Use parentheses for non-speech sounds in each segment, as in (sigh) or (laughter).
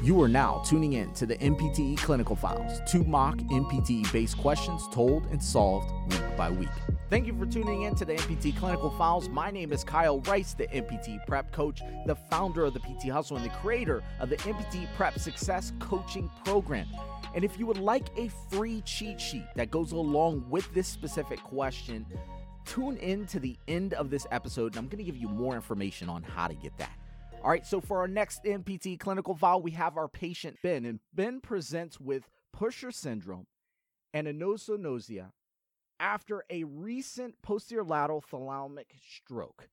You are now tuning in to the NPTE Clinical Files, two mock NPTE based questions told and solved week by week. Thank you for tuning in to the NPT Clinical Files. My name is Kyle Rice, the NPT Prep Coach, the founder of the PT Hustle, and the creator of the NPT Prep Success Coaching Program. And if you would like a free cheat sheet that goes along with this specific question, tune in to the end of this episode, and I'm going to give you more information on how to get that. All right, so for our next NPT clinical file, we have our patient Ben, and Ben presents with Pusher syndrome and anosognosia after a recent posterior lateral thalamic stroke.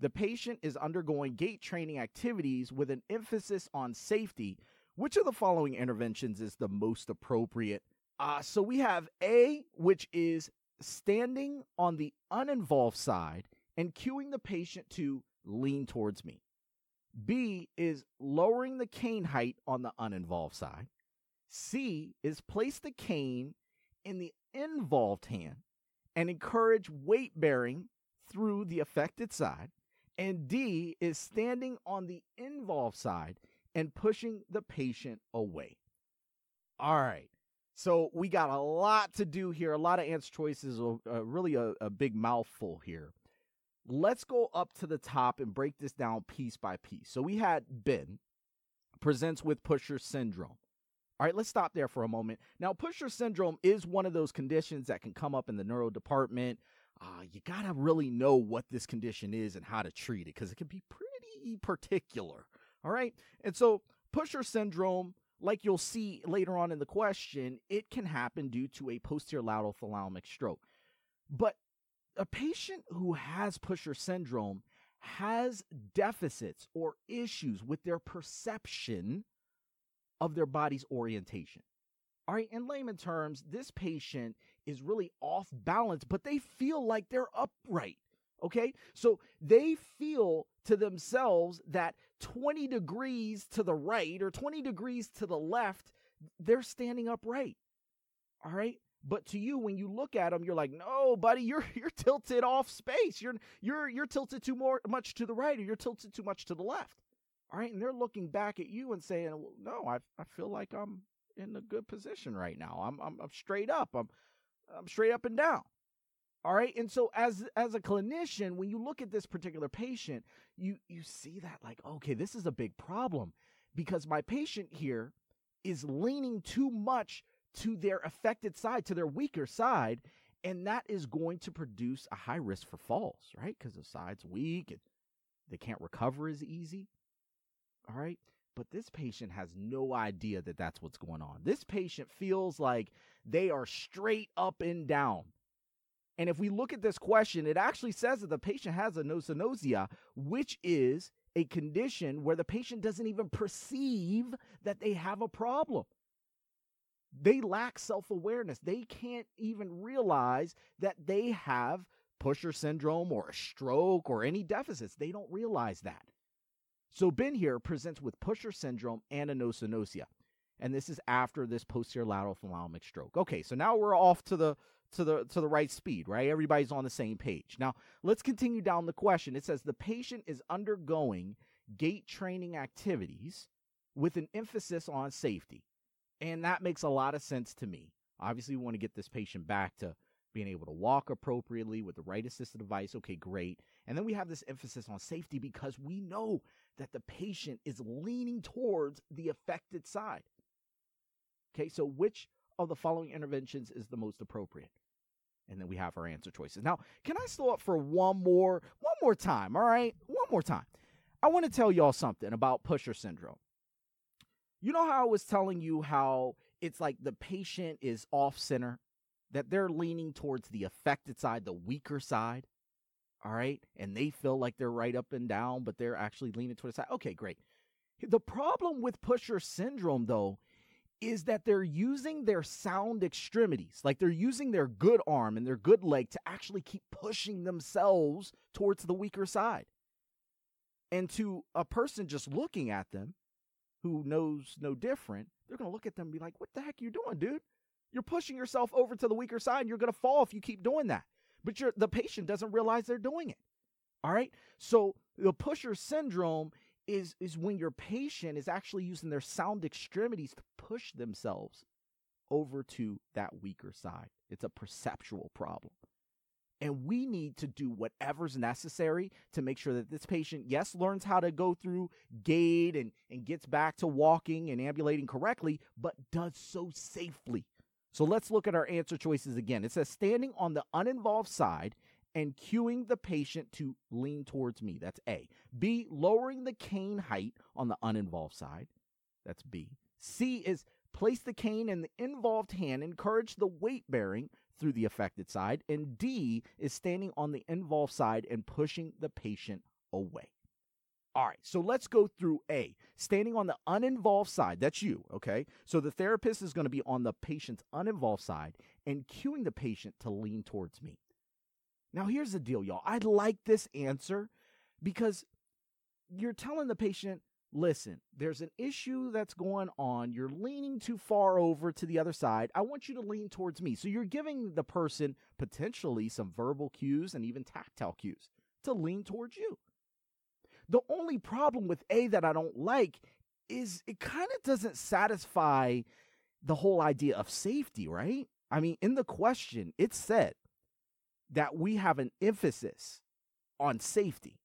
The patient is undergoing gait training activities with an emphasis on safety. Which of the following interventions is the most appropriate? Uh, so we have A, which is standing on the uninvolved side and cueing the patient to lean towards me. B is lowering the cane height on the uninvolved side. C is place the cane in the involved hand and encourage weight bearing through the affected side. And D is standing on the involved side and pushing the patient away. All right. So we got a lot to do here, a lot of answer choices, uh, really a, a big mouthful here let's go up to the top and break this down piece by piece. So we had Ben presents with pusher syndrome. All right, let's stop there for a moment. Now, pusher syndrome is one of those conditions that can come up in the neuro department. Uh, you got to really know what this condition is and how to treat it because it can be pretty particular. All right. And so, pusher syndrome, like you'll see later on in the question, it can happen due to a posterior lateral thalamic stroke. But a patient who has pusher syndrome has deficits or issues with their perception of their body's orientation. All right, in layman terms, this patient is really off balance, but they feel like they're upright. Okay, so they feel to themselves that 20 degrees to the right or 20 degrees to the left, they're standing upright. All right, but to you, when you look at them, you're like, no, buddy, you're (laughs) you're tilted off space. You're you're you're tilted too more much to the right, or you're tilted too much to the left. All right, and they're looking back at you and saying, well, no, I I feel like I'm in a good position right now. I'm I'm, I'm straight up. I'm I'm straight up and down. All right. And so as as a clinician, when you look at this particular patient, you you see that like, okay, this is a big problem because my patient here is leaning too much to their affected side, to their weaker side, and that is going to produce a high risk for falls, right? Because the side's weak and they can't recover as easy. All right. But this patient has no idea that that's what's going on. This patient feels like they are straight up and down. And if we look at this question, it actually says that the patient has a anosognosia, which is a condition where the patient doesn't even perceive that they have a problem. They lack self awareness. They can't even realize that they have pusher syndrome or a stroke or any deficits. They don't realize that. So Ben here presents with pusher syndrome and anosognosia. And this is after this posterior lateral thalamic stroke. Okay, so now we're off to the to the to the right speed, right? Everybody's on the same page. Now, let's continue down the question. It says the patient is undergoing gait training activities with an emphasis on safety. And that makes a lot of sense to me. Obviously, we want to get this patient back to being able to walk appropriately with the right assistive device. Okay, great. And then we have this emphasis on safety because we know that the patient is leaning towards the affected side. Okay, so which of the following interventions is the most appropriate? And then we have our answer choices. Now, can I slow up for one more, one more time? All right, one more time. I want to tell y'all something about pusher syndrome. You know how I was telling you how it's like the patient is off center, that they're leaning towards the affected side, the weaker side. All right. And they feel like they're right up and down, but they're actually leaning towards the side. Okay, great. The problem with pusher syndrome, though, is that they're using their sound extremities, like they're using their good arm and their good leg to actually keep pushing themselves towards the weaker side. And to a person just looking at them, who knows no different, they're going to look at them and be like, what the heck are you doing, dude? You're pushing yourself over to the weaker side you're going to fall if you keep doing that. But the patient doesn't realize they're doing it. All right. So the pusher syndrome is is when your patient is actually using their sound extremities to push themselves over to that weaker side. It's a perceptual problem. And we need to do whatever's necessary to make sure that this patient, yes, learns how to go through gait and, and gets back to walking and ambulating correctly, but does so safely. So let's look at our answer choices again. It says standing on the uninvolved side and cueing the patient to lean towards me. That's A. B, lowering the cane height on the uninvolved side. That's B. C is place the cane in the involved hand, encourage the weight bearing through the affected side. And D is standing on the involved side and pushing the patient away. All right, so let's go through A. Standing on the uninvolved side, that's you, okay? So the therapist is going to be on the patient's uninvolved side and cueing the patient to lean towards me. Now, here's the deal, y'all. I like this answer because you're telling the patient, listen, there's an issue that's going on. You're leaning too far over to the other side. I want you to lean towards me. So you're giving the person potentially some verbal cues and even tactile cues to lean towards you. The only problem with A that I don't like is it kind of doesn't satisfy the whole idea of safety, right? I mean, in the question, it said that we have an emphasis on safety.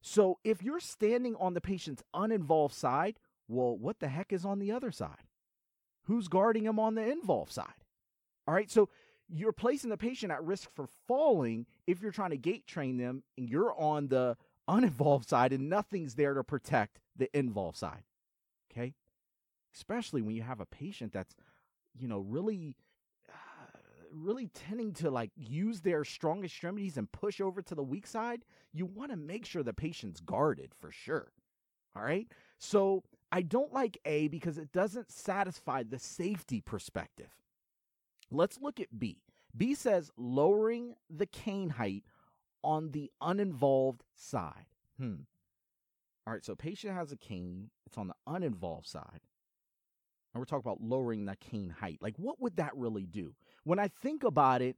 So if you're standing on the patient's uninvolved side, well, what the heck is on the other side? Who's guarding him on the involved side? All right, so you're placing the patient at risk for falling if you're trying to gait train them and you're on the (laughs) uninvolved side and nothing's there to protect the involved side. Okay? Especially when you have a patient that's, you know, really really tending to like use their strong extremities and push over to the weak side, you want to make sure the patient's guarded for sure. All right. So I don't like A because it doesn't satisfy the safety perspective. Let's look at B. B says lowering the cane height on the uninvolved side. Hmm. All right. So patient has a cane. It's on the uninvolved side and we're talking about lowering the cane height. Like, what would that really do? When I think about it,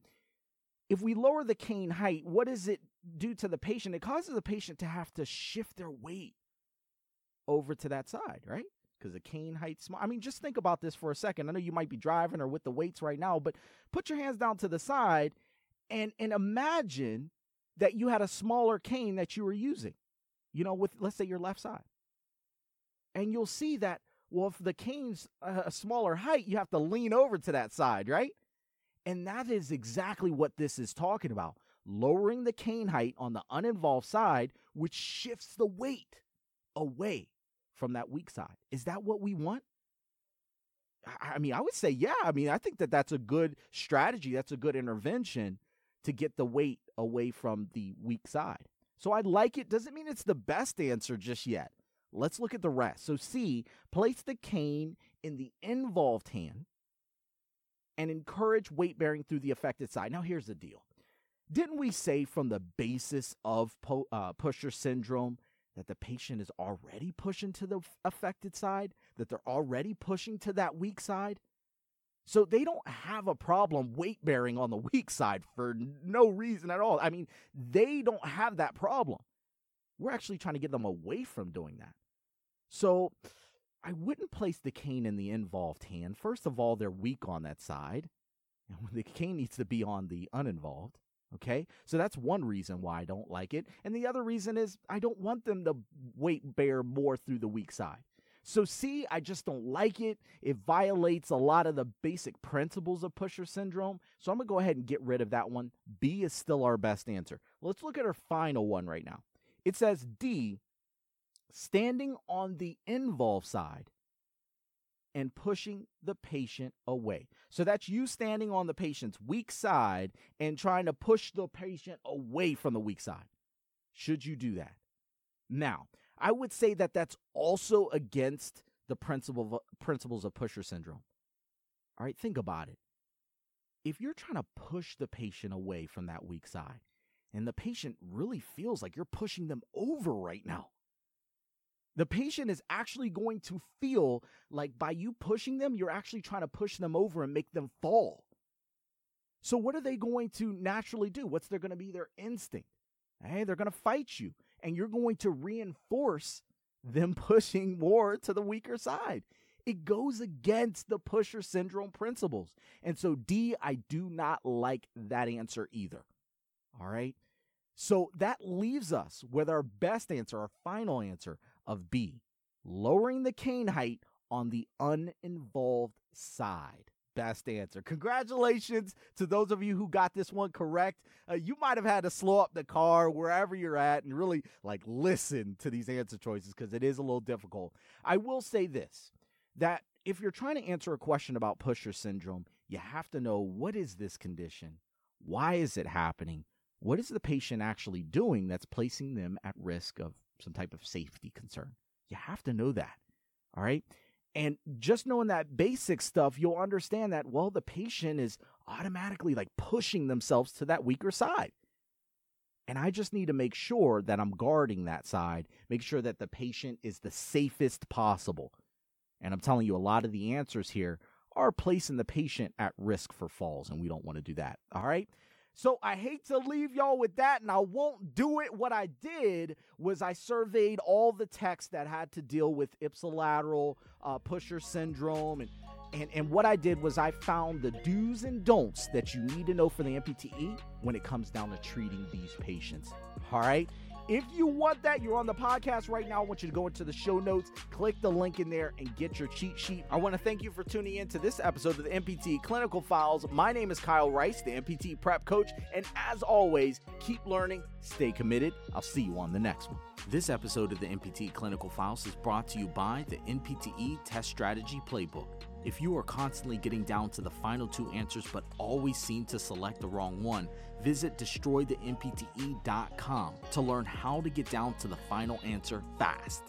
if we lower the cane height, what does it do to the patient? It causes the patient to have to shift their weight over to that side, right? Because the cane height's small. I mean, just think about this for a second. I know you might be driving or with the weights right now, but put your hands down to the side and and imagine that you had a smaller cane that you were using, you know, with let's say your left side. And you'll see that well, if the cane's a smaller height, you have to lean over to that side, right? And that is exactly what this is talking about. Lowering the cane height on the uninvolved side, which shifts the weight away from that weak side. Is that what we want? I mean, I would say, yeah. I mean, I think that that's a good strategy. That's a good intervention to get the weight away from the weak side. So I like it. Doesn't mean it's the best answer just yet. Let's look at the rest. So, C, place the cane in the involved hand and encourage weight bearing through the affected side. Now, here's the deal. Didn't we say from the basis of po- uh, pusher syndrome that the patient is already pushing to the affected side, that they're already pushing to that weak side? So they don't have a problem weight bearing on the (laughs) weak side for no reason at all. I mean, they don't have that problem. We're actually trying to get them away from doing that. So I wouldn't place the cane in the involved hand. First of all, they're weak on that side. And the cane needs to be on the uninvolved. Okay. So that's one reason why I don't like it. And the other reason is I don't want them to weight bear more through the weak side. So, see, I just don't like it. It violates a lot of the basic principles of pusher syndrome. So, I'm going to go ahead and get rid of that one. B is still our best answer. Let's look at our final one right now. It says D standing on the involved side and pushing the patient away. So that's you standing on the patient's weak side and trying to push the patient away from the weak side. Should you do that? Now, I would say that that's also against the principle of, principles of pusher syndrome. All right, think about it. If you're trying to push the patient away from that weak side, and the patient really feels like you're pushing them over right now, the patient is actually going to feel like by you pushing them, you're actually trying to push them over and make them fall. So, what are they going to naturally do? What's they're going to be their instinct? Hey, they're going to fight you. and you're going to reinforce them (laughs) pushing more to the weaker side. It goes against the pusher syndrome principles. And so, D, I do not like that answer either. All right. So that leaves us with our best answer, our final answer of B, lowering the cane height on the uninvolved side. Best answer. Congratulations to those of you who got this one correct. Uh, you might have had to slow up the car wherever you're at and really like listen to these answer choices because it is a little difficult. I will say this that if you're trying to answer a question about pusher syndrome, you have to know what is this condition? Why is it happening? What is the patient actually doing that's placing them at risk of some type of safety concern? You have to know that. All right. And just knowing that basic stuff, you'll understand that, well, the patient is automatically like pushing themselves to that weaker side. And I just need to make sure that I'm guarding that side, make sure that the patient is the safest possible. And I'm telling you, a lot of the answers here are placing the patient at risk for falls, and we don't want to do that. All right. So I hate to leave y'all with that, and I won't do it. What I did was I surveyed all the texts that had to deal with ipsilateral uh, pusher syndrome, and, and and what I did was I found the do's and don'ts that you need to know for the NPTE when it comes down to treating these patients. All right. If you want that, you're on the podcast right now. I want you to go into the show notes, click the link in there, and get your cheat sheet. I want to thank you for tuning in to this episode of the NPT Clinical Files. My name is Kyle Rice, the NPT Prep Coach, and as always, keep learning, stay committed. I'll see you on the next one. This episode of the NPTE Clinical Files is brought to you by the NPTE Test Strategy Playbook. If you are constantly getting down to the final two answers but always seem to select the wrong one, visit destroythenpte.com to learn how to get down to the final answer fast.